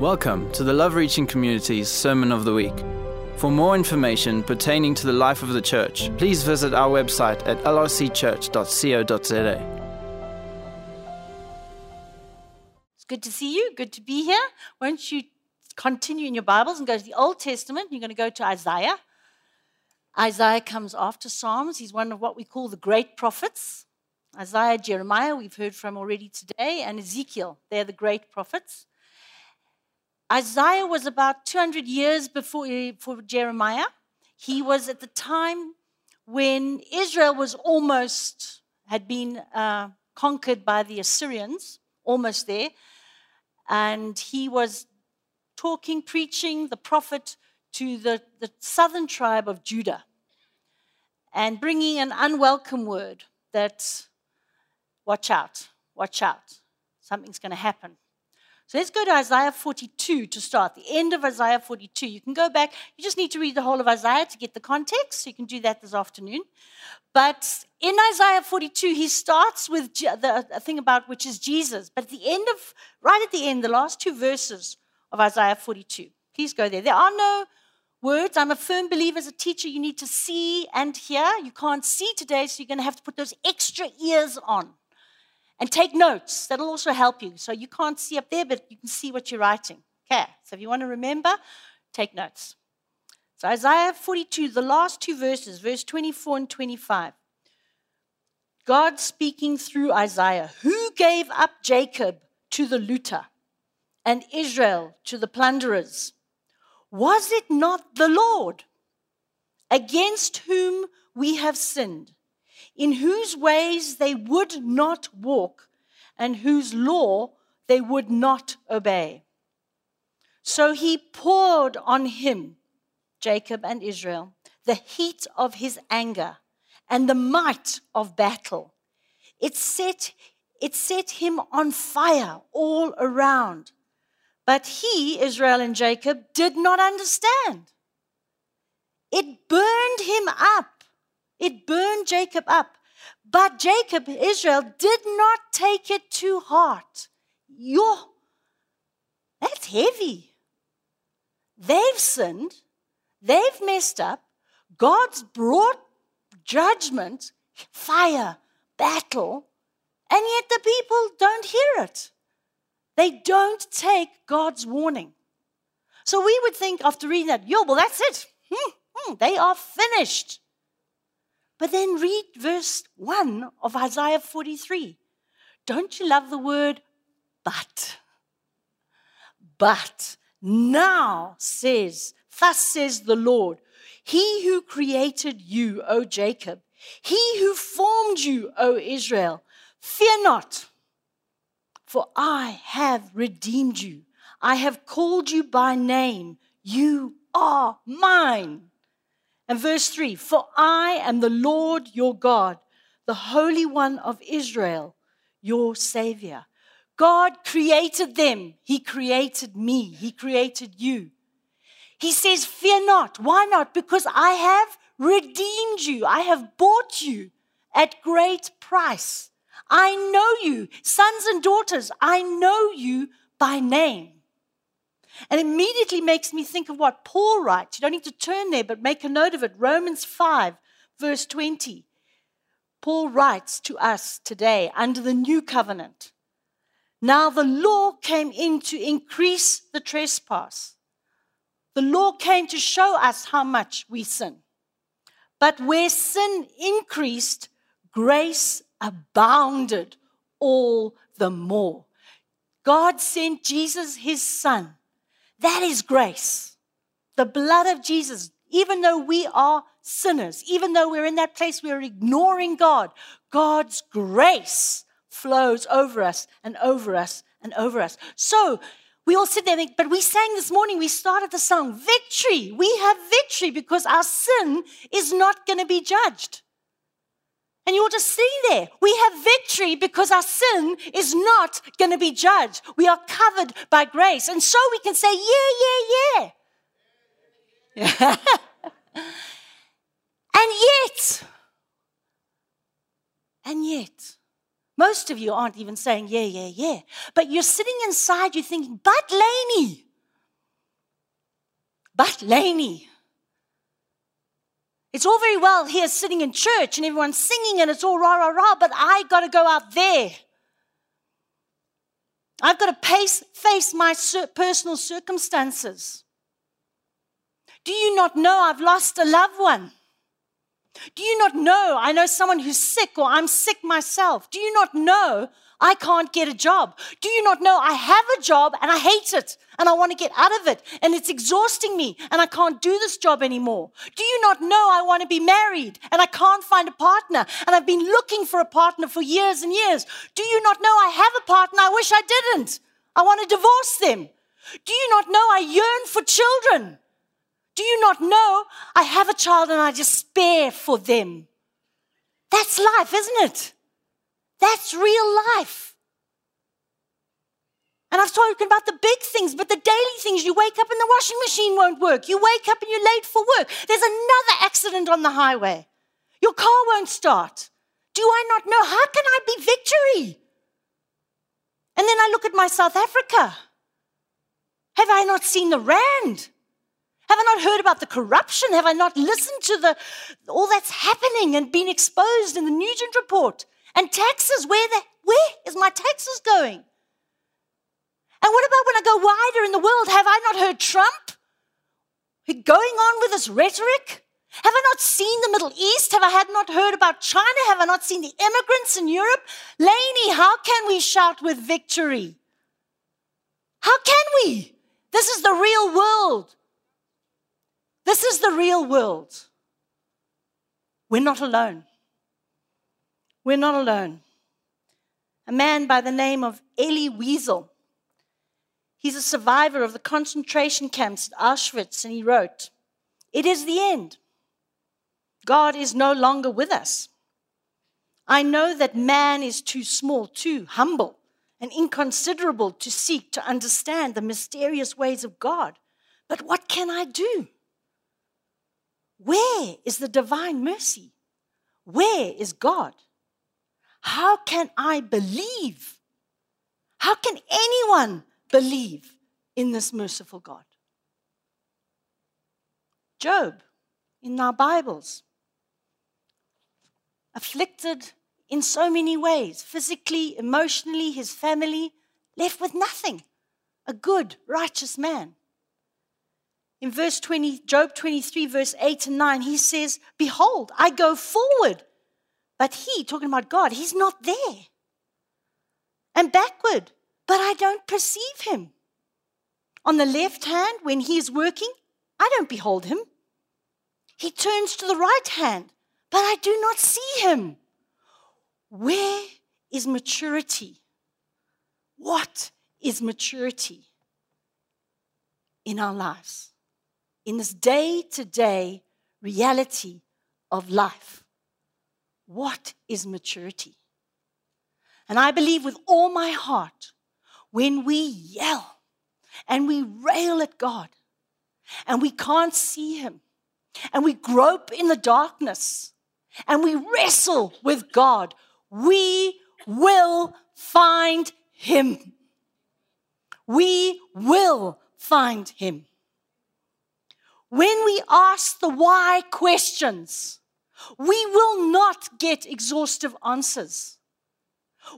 Welcome to the Love Reaching Community's Sermon of the Week. For more information pertaining to the life of the church, please visit our website at lrcchurch.co.za. It's good to see you. Good to be here. Won't you continue in your Bibles and go to the Old Testament? You're going to go to Isaiah. Isaiah comes after Psalms. He's one of what we call the great prophets. Isaiah, Jeremiah, we've heard from already today, and Ezekiel. They're the great prophets. Isaiah was about 200 years before, for Jeremiah. He was at the time when Israel was almost, had been uh, conquered by the Assyrians, almost there. And he was talking, preaching the prophet to the, the southern tribe of Judah and bringing an unwelcome word that, watch out, watch out, something's going to happen. So let's go to Isaiah 42 to start, the end of Isaiah 42. You can go back, you just need to read the whole of Isaiah to get the context. You can do that this afternoon. But in Isaiah 42, he starts with the thing about which is Jesus. But at the end of, right at the end, the last two verses of Isaiah 42, please go there. There are no words. I'm a firm believer as a teacher, you need to see and hear. You can't see today, so you're going to have to put those extra ears on. And take notes. That'll also help you. So you can't see up there, but you can see what you're writing. Okay. So if you want to remember, take notes. So Isaiah 42, the last two verses, verse 24 and 25. God speaking through Isaiah, who gave up Jacob to the looter and Israel to the plunderers? Was it not the Lord against whom we have sinned? In whose ways they would not walk and whose law they would not obey. So he poured on him, Jacob and Israel, the heat of his anger and the might of battle. It set, it set him on fire all around. But he, Israel and Jacob, did not understand. It burned him up it burned Jacob up. But Jacob, Israel, did not take it to heart. Yo, that's heavy. They've sinned. They've messed up. God's brought judgment, fire, battle, and yet the people don't hear it. They don't take God's warning. So we would think after reading that, yo, well, that's it. Hmm, hmm, they are finished. But then read verse 1 of Isaiah 43. Don't you love the word but? But now says, Thus says the Lord, He who created you, O Jacob, He who formed you, O Israel, fear not, for I have redeemed you. I have called you by name. You are mine. And verse 3 For I am the Lord your God, the Holy One of Israel, your Savior. God created them. He created me. He created you. He says, Fear not. Why not? Because I have redeemed you. I have bought you at great price. I know you, sons and daughters. I know you by name. And immediately makes me think of what Paul writes. You don't need to turn there, but make a note of it. Romans 5, verse 20. Paul writes to us today under the new covenant. Now the law came in to increase the trespass. The law came to show us how much we sin. But where sin increased, grace abounded all the more. God sent Jesus, his son, that is grace. The blood of Jesus, even though we are sinners, even though we're in that place we're ignoring God, God's grace flows over us and over us and over us. So we all sit there think, but we sang this morning, we started the song, victory. We have victory because our sin is not going to be judged. And you ought to see there. We have victory because our sin is not going to be judged. We are covered by grace. And so we can say, yeah, yeah, yeah. and yet, and yet, most of you aren't even saying, yeah, yeah, yeah. But you're sitting inside, you're thinking, but Laney, But Lainey, it's all very well here sitting in church and everyone's singing and it's all rah, rah, rah, but I got to go out there. I've got to pace, face my personal circumstances. Do you not know I've lost a loved one? Do you not know I know someone who's sick or I'm sick myself? Do you not know I can't get a job? Do you not know I have a job and I hate it and I want to get out of it and it's exhausting me and I can't do this job anymore? Do you not know I want to be married and I can't find a partner and I've been looking for a partner for years and years? Do you not know I have a partner? I wish I didn't. I want to divorce them. Do you not know I yearn for children? Do you not know I have a child and I despair for them? That's life, isn't it? That's real life. And I've spoken about the big things, but the daily things you wake up and the washing machine won't work. You wake up and you're late for work. There's another accident on the highway. Your car won't start. Do I not know? How can I be victory? And then I look at my South Africa. Have I not seen the rand? Have I not heard about the corruption? Have I not listened to the, all that's happening and been exposed in the Nugent report? And taxes, where, the, where is my taxes going? And what about when I go wider in the world? Have I not heard Trump going on with this rhetoric? Have I not seen the Middle East? Have I had not heard about China? Have I not seen the immigrants in Europe? Lainey, how can we shout with victory? How can we? This is the real world. This is the real world. We're not alone. We're not alone. A man by the name of Elie Wiesel. He's a survivor of the concentration camps at Auschwitz, and he wrote, It is the end. God is no longer with us. I know that man is too small, too humble, and inconsiderable to seek to understand the mysterious ways of God. But what can I do? Where is the divine mercy? Where is God? How can I believe? How can anyone believe in this merciful God? Job, in our Bibles, afflicted in so many ways physically, emotionally, his family, left with nothing. A good, righteous man in verse 20, Job 23, verse 8 and 9, he says, Behold, I go forward. But he, talking about God, he's not there. And backward, but I don't perceive him. On the left hand, when he is working, I don't behold him. He turns to the right hand, but I do not see him. Where is maturity? What is maturity in our lives? In this day to day reality of life. What is maturity? And I believe with all my heart, when we yell and we rail at God and we can't see Him and we grope in the darkness and we wrestle with God, we will find Him. We will find Him. When we ask the why questions, we will not get exhaustive answers.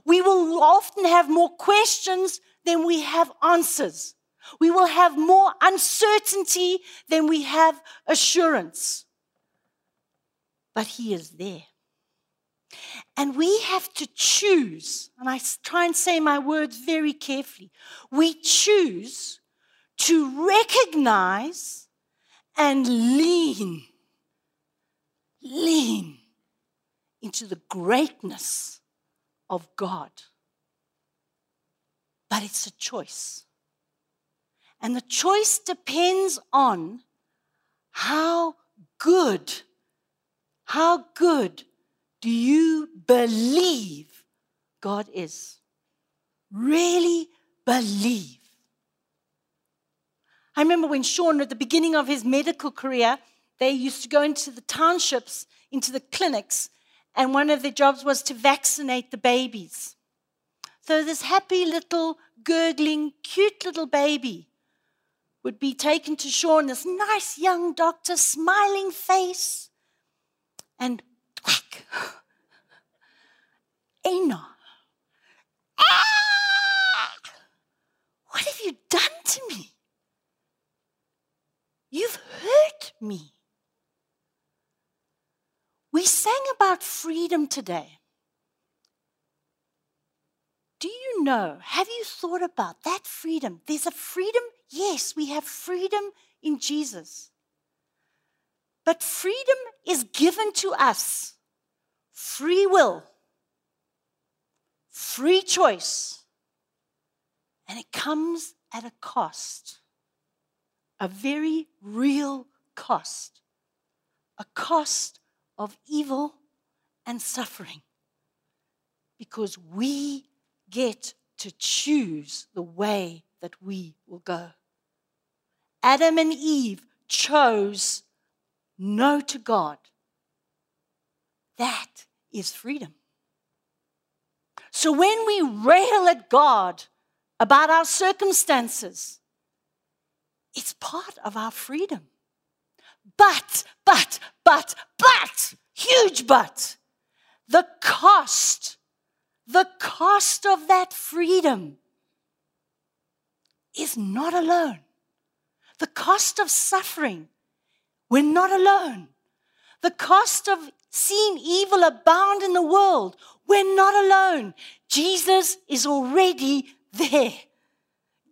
We will often have more questions than we have answers. We will have more uncertainty than we have assurance. But He is there. And we have to choose, and I try and say my words very carefully. We choose to recognize and lean, lean into the greatness of God. But it's a choice. And the choice depends on how good, how good do you believe God is? Really believe. I remember when Sean, at the beginning of his medical career, they used to go into the townships, into the clinics, and one of their jobs was to vaccinate the babies. So this happy little, gurgling, cute little baby would be taken to shore, and this nice young doctor, smiling face, and whack. Enoch. Ah! What have you done to me? You've hurt me. We sang about freedom today. Do you know? Have you thought about that freedom? There's a freedom. Yes, we have freedom in Jesus. But freedom is given to us free will, free choice, and it comes at a cost a very real cost, a cost of evil and suffering, because we get to choose the way that we will go. Adam and Eve chose no to God. That is freedom. So when we rail at God about our circumstances, it's part of our freedom. But, but, but, but, huge but, the cost, the cost of that freedom is not alone. The cost of suffering, we're not alone. The cost of seeing evil abound in the world, we're not alone. Jesus is already there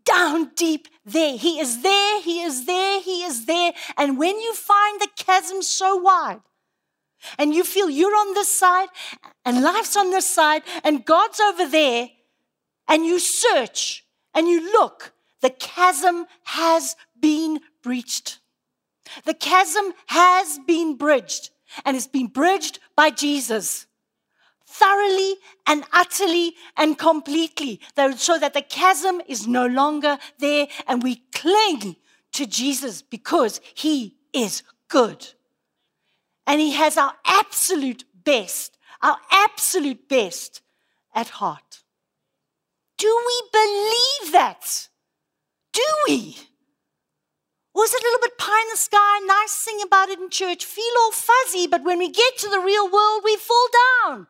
down deep there. He is there, He is there, He is there. And when you find the chasm so wide, and you feel you're on this side, and life's on this side, and God's over there, and you search and you look, the chasm has been breached. The chasm has been bridged, and it's been bridged by Jesus thoroughly and utterly and completely, so that the chasm is no longer there and we cling to Jesus because he is good. And he has our absolute best, our absolute best at heart. Do we believe that? Do we? Or is it a little bit pie in the sky, nice thing about it in church, feel all fuzzy, but when we get to the real world, we fall down?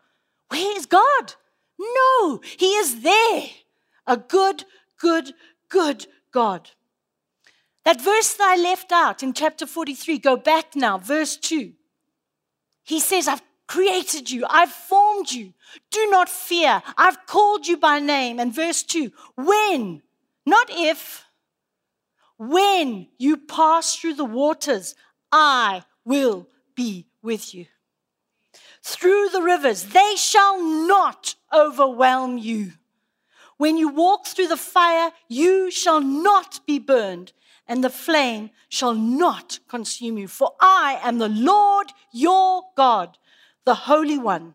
Where is God? No, He is there. A good, good, good God. That verse that I left out in chapter 43, go back now, verse 2. He says, I've created you, I've formed you. Do not fear, I've called you by name. And verse 2, when, not if, when you pass through the waters, I will be with you through the rivers, they shall not overwhelm you. When you walk through the fire, you shall not be burned, and the flame shall not consume you. For I am the Lord your God, the Holy One,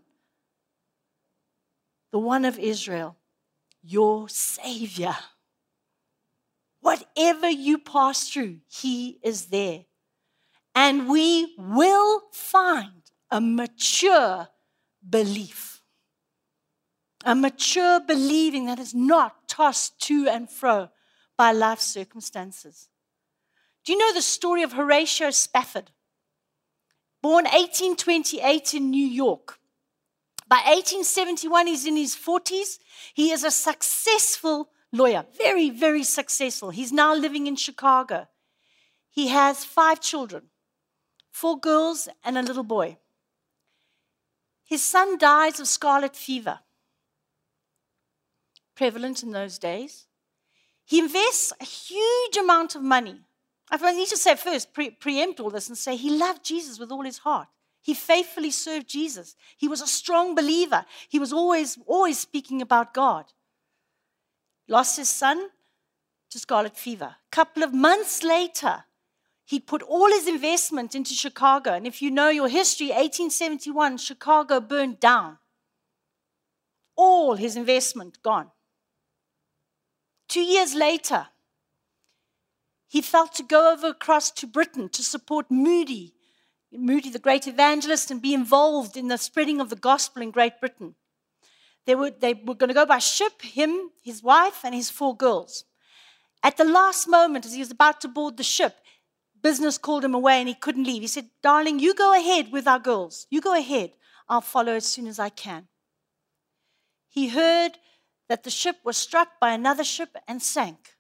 the one of Israel, your Savior. Whatever you pass through, He is there. And we will find a mature belief. A mature believing that is not tossed to and fro by life circumstances. Do you know the story of Horatio Spafford? Born 1828 in New York. By 1871, he's in his 40s. He is a successful lawyer, very, very successful. He's now living in Chicago. He has five children four girls and a little boy. His son dies of scarlet fever, prevalent in those days. He invests a huge amount of money. I need to say first, pre- preempt all this and say he loved Jesus with all his heart. He faithfully served Jesus. He was a strong believer. He was always, always speaking about God. Lost his son to scarlet fever. A couple of months later, he put all his investment into Chicago. And if you know your history, 1871, Chicago burned down. All his investment gone. Two years later, he felt to go over across to Britain to support Moody, Moody, the great evangelist, and be involved in the spreading of the gospel in Great Britain. They were, they were going to go by ship, him, his wife, and his four girls. At the last moment, as he was about to board the ship, business called him away and he couldn't leave. He said, Darling, you go ahead with our girls. You go ahead. I'll follow as soon as I can. He heard that the ship was struck by another ship and sank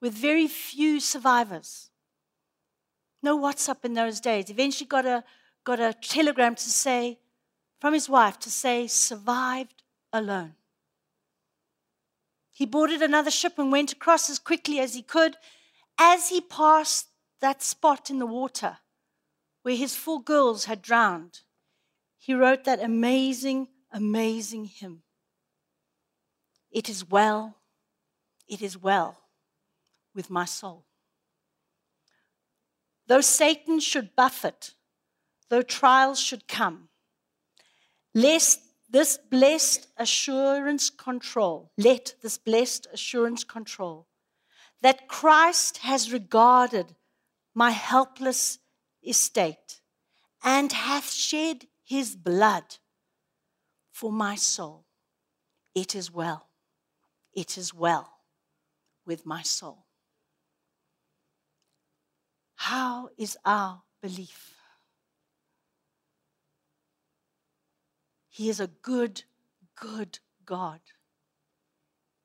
with very few survivors. No WhatsApp in those days. Eventually got a, got a telegram to say, from his wife, to say, survived alone. He boarded another ship and went across as quickly as he could. As he passed that spot in the water where his four girls had drowned, he wrote that amazing, amazing hymn. It is well, it is well with my soul. Though Satan should buffet, though trials should come, lest this blessed assurance control, let this blessed assurance control that Christ has regarded my helpless estate and hath shed his blood for my soul. It is well. It is well with my soul. How is our belief? He is a good, good God.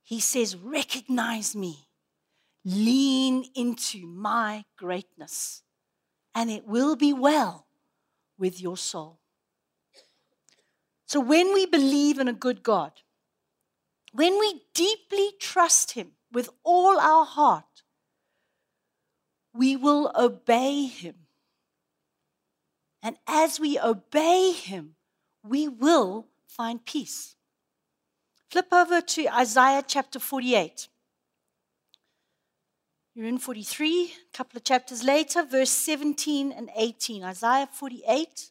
He says, Recognize me, lean into my greatness, and it will be well with your soul. So, when we believe in a good God, when we deeply trust Him with all our heart, we will obey him. And as we obey him, we will find peace. Flip over to Isaiah chapter 48. You're in 43, a couple of chapters later, verse 17 and 18. Isaiah 48,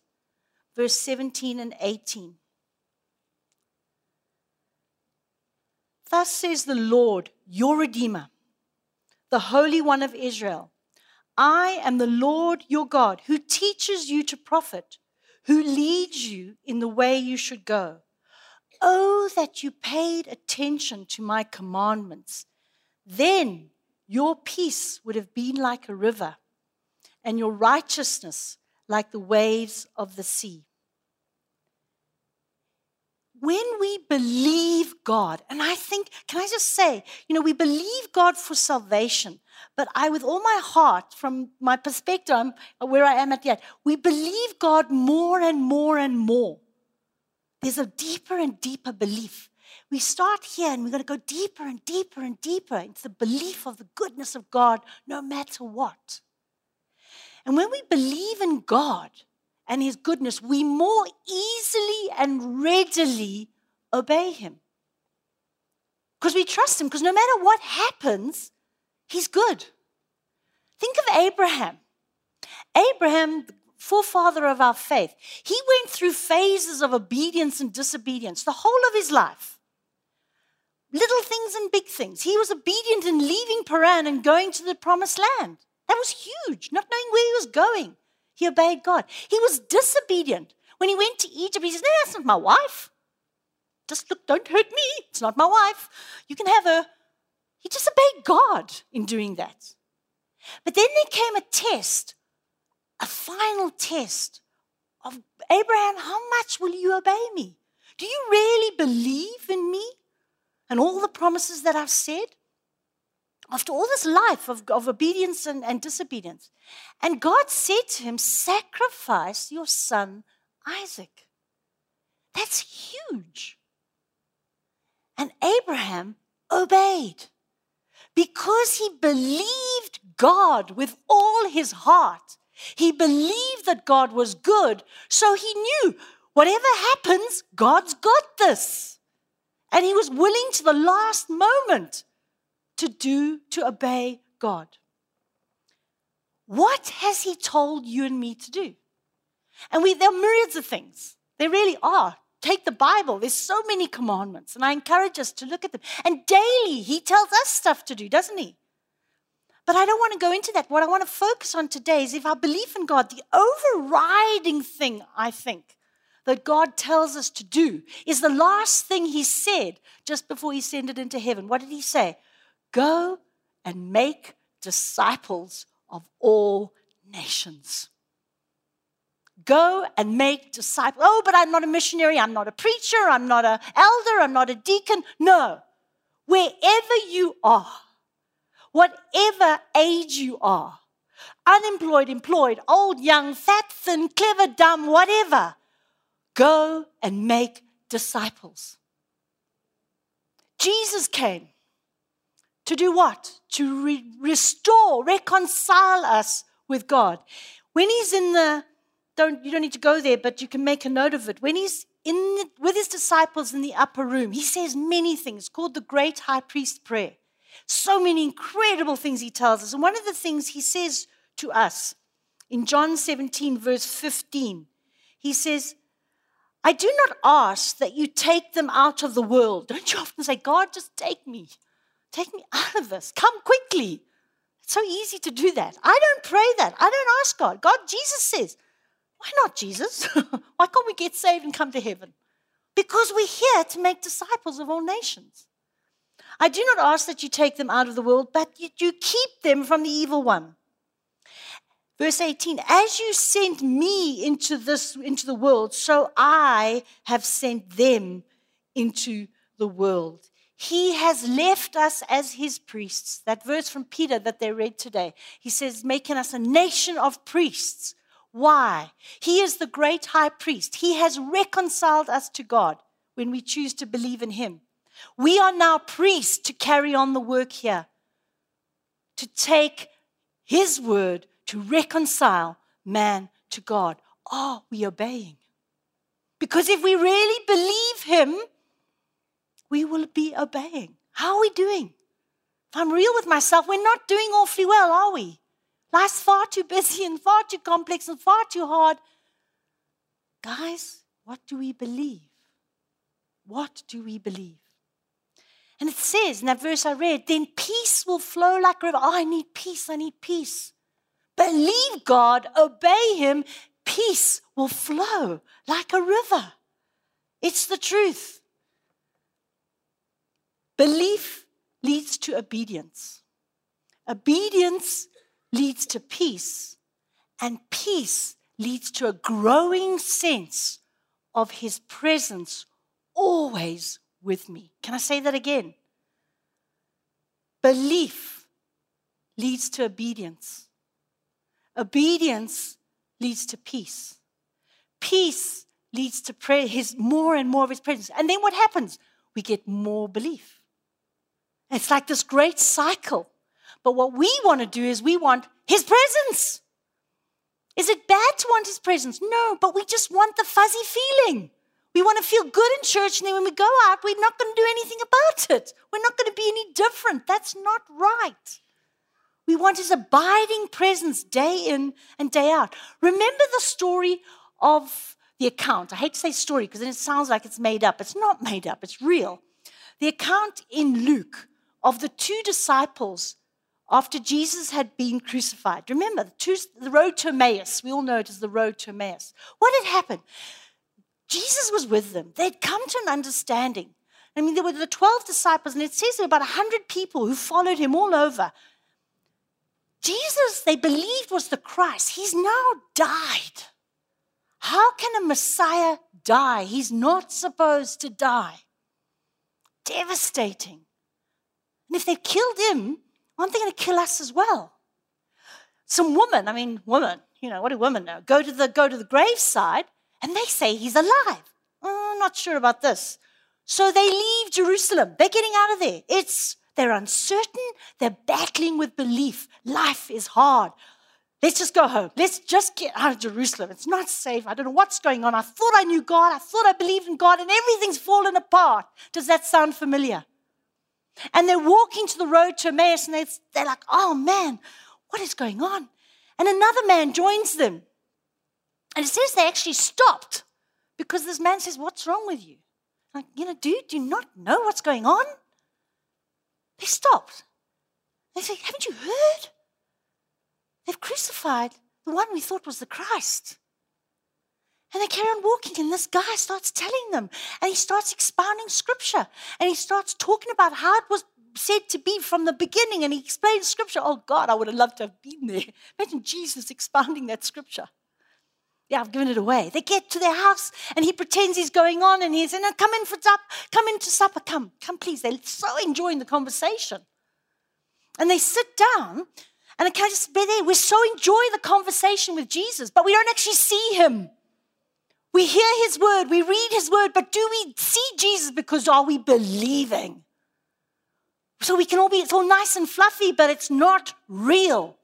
verse 17 and 18. Thus says the Lord, your Redeemer, the Holy One of Israel I am the Lord your God who teaches you to profit, who leads you in the way you should go. Oh, that you paid attention to my commandments. Then your peace would have been like a river, and your righteousness like the waves of the sea when we believe God, and I think, can I just say, you know, we believe God for salvation, but I, with all my heart, from my perspective, I'm where I am at yet, we believe God more and more and more. There's a deeper and deeper belief. We start here and we're going to go deeper and deeper and deeper into the belief of the goodness of God no matter what. And when we believe in God, and his goodness, we more easily and readily obey him. Because we trust him, because no matter what happens, he's good. Think of Abraham. Abraham, the forefather of our faith, he went through phases of obedience and disobedience the whole of his life. Little things and big things. He was obedient in leaving Haran and going to the promised land. That was huge, not knowing where he was going. He obeyed God. He was disobedient. When he went to Egypt, he says, No, that's not my wife. Just look, don't hurt me. It's not my wife. You can have her. He disobeyed God in doing that. But then there came a test, a final test of Abraham, how much will you obey me? Do you really believe in me and all the promises that I've said? after all this life of, of obedience and, and disobedience. And God said to him, Sacrifice your son Isaac. That's huge. And Abraham obeyed because he believed God with all his heart. He believed that God was good, so he knew whatever happens, God's got this. And he was willing to the last moment to do to obey God. What has He told you and me to do? And we, there are myriads of things. There really are. Take the Bible, there's so many commandments, and I encourage us to look at them. And daily, He tells us stuff to do, doesn't He? But I don't want to go into that. What I want to focus on today is if our belief in God, the overriding thing, I think, that God tells us to do is the last thing He said just before He sent it into heaven. What did He say? Go and make disciples of all nations. Go and make disciples. Oh, but I'm not a missionary. I'm not a preacher. I'm not an elder. I'm not a deacon. No. Wherever you are, whatever age you are, unemployed, employed, old, young, fat, thin, clever, dumb, whatever, go and make disciples. Jesus came to do what? To re- restore, reconcile us with God. When he's in the, don't, you don't need to go there, but you can make a note of it. When he's in the, with his disciples in the upper room, he says many things called the Great High Priest Prayer. So many incredible things he tells us. And one of the things he says to us in John 17, verse 15, he says, I do not ask that you take them out of the world. Don't you often say, God, just take me? Take me out of this. Come quickly. It's so easy to do that. I don't pray that. I don't ask God. God, Jesus says, why not Jesus? why can't we get saved and come to heaven? Because we're here to make disciples of all nations. I do not ask that you take them out of the world, but you, you keep them from the evil one. Verse 18, as you sent me into this into the world, so I have sent them into the world. He has left us as his priests. That verse from Peter that they read today. He says, making us a nation of priests. Why? He is the great high priest. He has reconciled us to God when we choose to believe in him. We are now priests to carry on the work here, to take his word to reconcile man to God. Are we obeying? Because if we really believe him, we will be obeying. How are we doing? If I'm real with myself, we're not doing awfully well, are we? Life's far too busy and far too complex and far too hard. Guys, what do we believe? What do we believe? And it says in that verse I read, then peace will flow like a river. Oh, I need peace, I need peace. Believe God, obey Him, peace will flow like a river. It's the truth. Belief leads to obedience. Obedience leads to peace, and peace leads to a growing sense of His presence always with me. Can I say that again? Belief leads to obedience. Obedience leads to peace. Peace leads to prayer, his more and more of his presence. And then what happens? We get more belief. It's like this great cycle. But what we want to do is we want his presence. Is it bad to want his presence? No, but we just want the fuzzy feeling. We want to feel good in church, and then when we go out, we're not going to do anything about it. We're not going to be any different. That's not right. We want his abiding presence day in and day out. Remember the story of the account. I hate to say story because then it sounds like it's made up. It's not made up, it's real. The account in Luke of the two disciples after Jesus had been crucified. Remember, the, two, the road to Emmaus. We all know it as the road to Emmaus. What had happened? Jesus was with them. They'd come to an understanding. I mean, there were the 12 disciples, and it says there were about 100 people who followed him all over. Jesus, they believed, was the Christ. He's now died. How can a Messiah die? He's not supposed to die. Devastating. And if they killed him, aren't they going to kill us as well? Some woman, I mean, woman, you know, what do women know? Go to the, go to the graveside and they say he's alive. Oh, not sure about this. So they leave Jerusalem. They're getting out of there. It's they're uncertain. They're battling with belief. Life is hard. Let's just go home. Let's just get out of Jerusalem. It's not safe. I don't know what's going on. I thought I knew God. I thought I believed in God, and everything's fallen apart. Does that sound familiar? And they're walking to the road to Emmaus, and they're like, oh man, what is going on? And another man joins them. And it says they actually stopped because this man says, What's wrong with you? Like, you know, dude, do you not know what's going on? They stopped. They say, Haven't you heard? They've crucified the one we thought was the Christ. And they carry on walking, and this guy starts telling them, and he starts expounding scripture, and he starts talking about how it was said to be from the beginning. And he explains scripture. Oh, God, I would have loved to have been there. Imagine Jesus expounding that scripture. Yeah, I've given it away. They get to their house and he pretends he's going on and he's no, come in for supper, come in to supper, come, come please. They're so enjoying the conversation. And they sit down and I can't just be there. We so enjoy the conversation with Jesus, but we don't actually see him. We hear his word, we read his word, but do we see Jesus because are we believing? So we can all be, it's all nice and fluffy, but it's not real.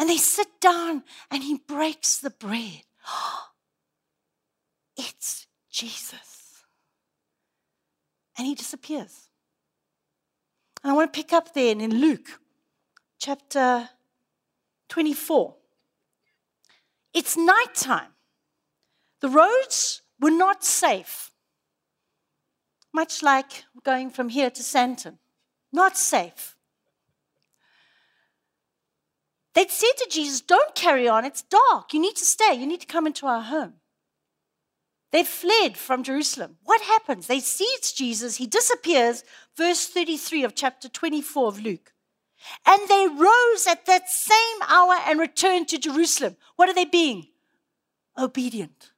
And they sit down and he breaks the bread. It's Jesus. And he disappears. And I want to pick up then in Luke chapter 24. It's nighttime. The roads were not safe, much like going from here to Sandton. Not safe. They'd said to Jesus, Don't carry on, it's dark. You need to stay. You need to come into our home. They've fled from Jerusalem. What happens? They see it's Jesus. He disappears. Verse 33 of chapter 24 of Luke. And they rose at that same hour and returned to Jerusalem. What are they being? Obedient.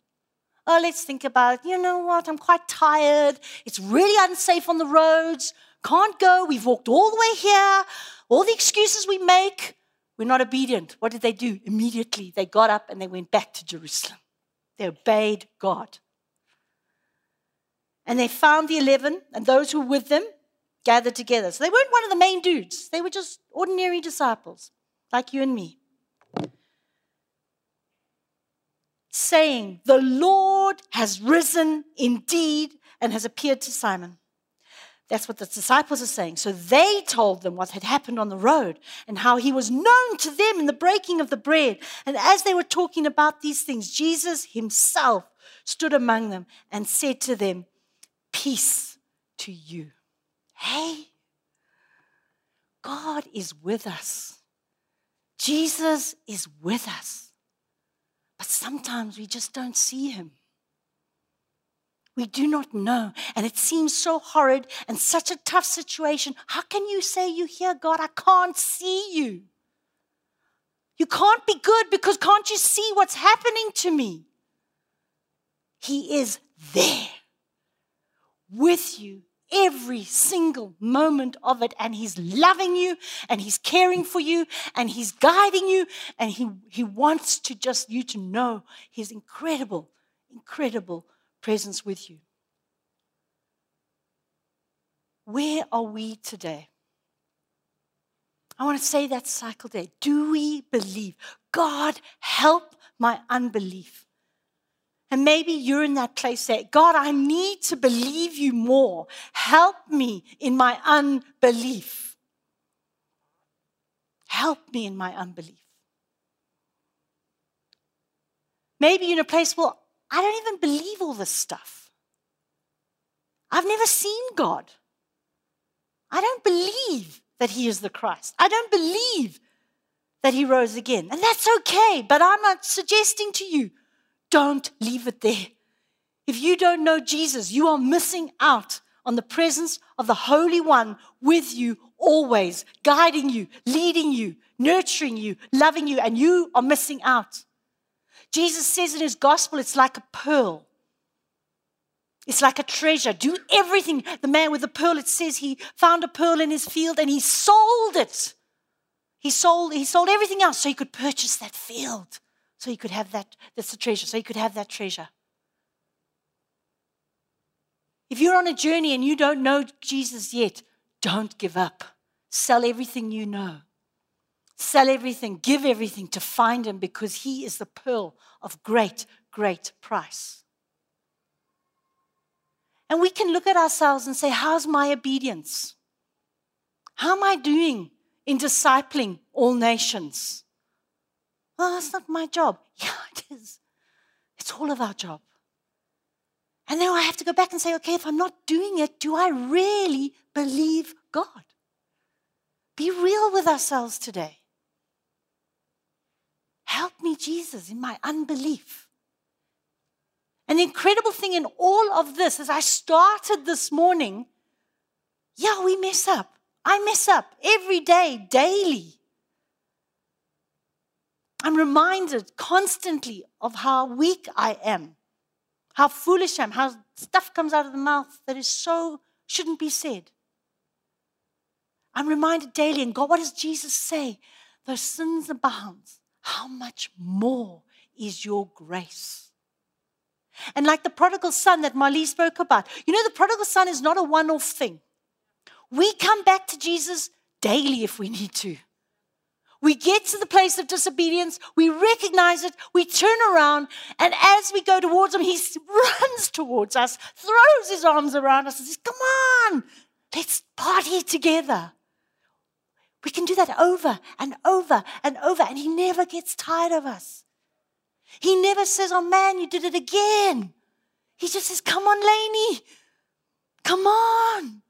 Oh, let's think about it. You know what? I'm quite tired. It's really unsafe on the roads. Can't go. We've walked all the way here. All the excuses we make. We're not obedient. What did they do? Immediately they got up and they went back to Jerusalem. They obeyed God. And they found the 11 and those who were with them gathered together. So they weren't one of the main dudes, they were just ordinary disciples, like you and me. Saying, The Lord has risen indeed and has appeared to Simon. That's what the disciples are saying. So they told them what had happened on the road and how he was known to them in the breaking of the bread. And as they were talking about these things, Jesus himself stood among them and said to them, Peace to you. Hey, God is with us. Jesus is with us. But sometimes we just don't see him. We do not know. And it seems so horrid and such a tough situation. How can you say you hear God? I can't see you. You can't be good because can't you see what's happening to me? He is there with you every single moment of it. And He's loving you and He's caring for you and He's guiding you. And He, he wants to just you to know His incredible, incredible presence with you. Where are we today? I want to say that cycle day. Do we believe? God, help my unbelief. And maybe you're in that place say, God, I need to believe you more. Help me in my unbelief. Help me in my unbelief. Maybe you're in a place, well, I don't even believe all this stuff. I've never seen God. I don't believe that He is the Christ. I don't believe that He rose again. And that's okay, but I'm not suggesting to you don't leave it there. If you don't know Jesus, you are missing out on the presence of the Holy One with you always, guiding you, leading you, nurturing you, loving you, and you are missing out. Jesus says in his gospel, it's like a pearl. It's like a treasure. Do everything. The man with the pearl, it says he found a pearl in his field and he sold it. He sold, he sold everything else so he could purchase that field. So he could have that, that's the treasure. So he could have that treasure. If you're on a journey and you don't know Jesus yet, don't give up. Sell everything you know. Sell everything, give everything to find him because he is the pearl of great, great price. And we can look at ourselves and say, How's my obedience? How am I doing in discipling all nations? Well, that's not my job. Yeah, it is. It's all of our job. And now I have to go back and say, okay, if I'm not doing it, do I really believe God? Be real with ourselves today. Help me, Jesus, in my unbelief. And the incredible thing in all of this, as I started this morning, yeah, we mess up. I mess up every day, daily. I'm reminded constantly of how weak I am, how foolish I am, how stuff comes out of the mouth that is so, shouldn't be said. I'm reminded daily, and God, what does Jesus say? Those sins abound. How much more is your grace? And like the prodigal son that Marley spoke about, you know, the prodigal son is not a one off thing. We come back to Jesus daily if we need to. We get to the place of disobedience, we recognize it, we turn around, and as we go towards him, he runs towards us, throws his arms around us, and says, Come on, let's party together. We can do that over and over and over, and He never gets tired of us. He never says, Oh man, you did it again. He just says, Come on, Lainey. Come on.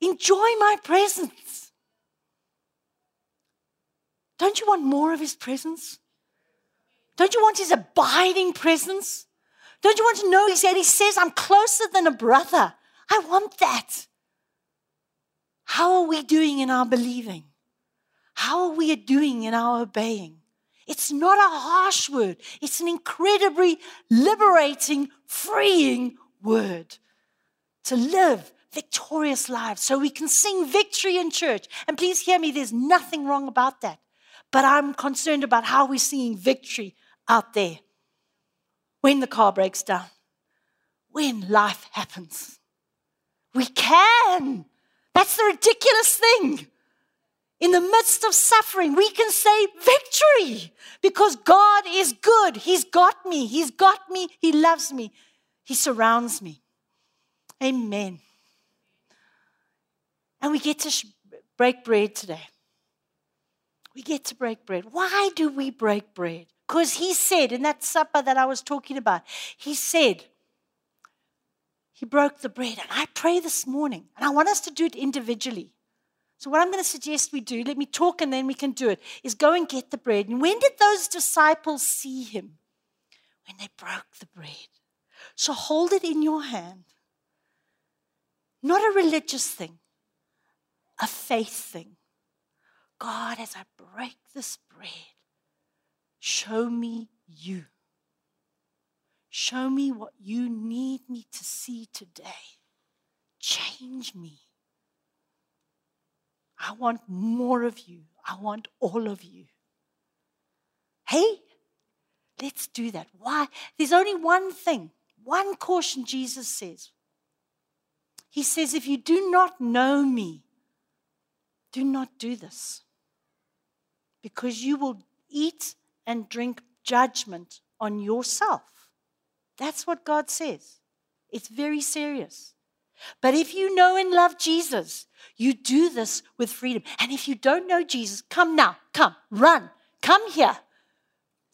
Enjoy my presence. Don't you want more of His presence? Don't you want His abiding presence? Don't you want to know He said, He says, I'm closer than a brother. I want that. How are we doing in our believing? How are we doing in our obeying? It's not a harsh word, it's an incredibly liberating, freeing word to live victorious lives so we can sing victory in church. And please hear me, there's nothing wrong about that. But I'm concerned about how we're singing victory out there when the car breaks down, when life happens. We can. That's the ridiculous thing. In the midst of suffering, we can say victory because God is good. He's got me. He's got me. He loves me. He surrounds me. Amen. And we get to sh- break bread today. We get to break bread. Why do we break bread? Because he said in that supper that I was talking about, he said, he broke the bread. And I pray this morning, and I want us to do it individually. So, what I'm going to suggest we do, let me talk and then we can do it, is go and get the bread. And when did those disciples see him? When they broke the bread. So, hold it in your hand. Not a religious thing, a faith thing. God, as I break this bread, show me you. Show me what you need me to see today. Change me. I want more of you. I want all of you. Hey, let's do that. Why? There's only one thing, one caution Jesus says. He says, if you do not know me, do not do this. Because you will eat and drink judgment on yourself. That's what God says. It's very serious. But if you know and love Jesus, you do this with freedom. And if you don't know Jesus, come now, come, run, come here.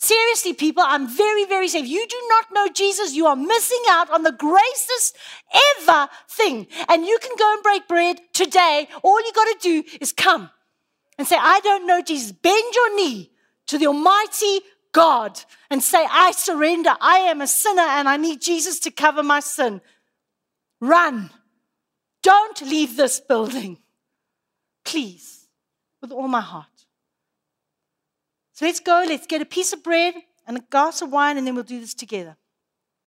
Seriously, people, I'm very, very safe. You do not know Jesus, you are missing out on the greatest ever thing. And you can go and break bread today. All you got to do is come and say, I don't know Jesus. Bend your knee to the Almighty God and say, I surrender. I am a sinner and I need Jesus to cover my sin. Run. Don't leave this building. Please, with all my heart. So let's go. Let's get a piece of bread and a glass of wine, and then we'll do this together.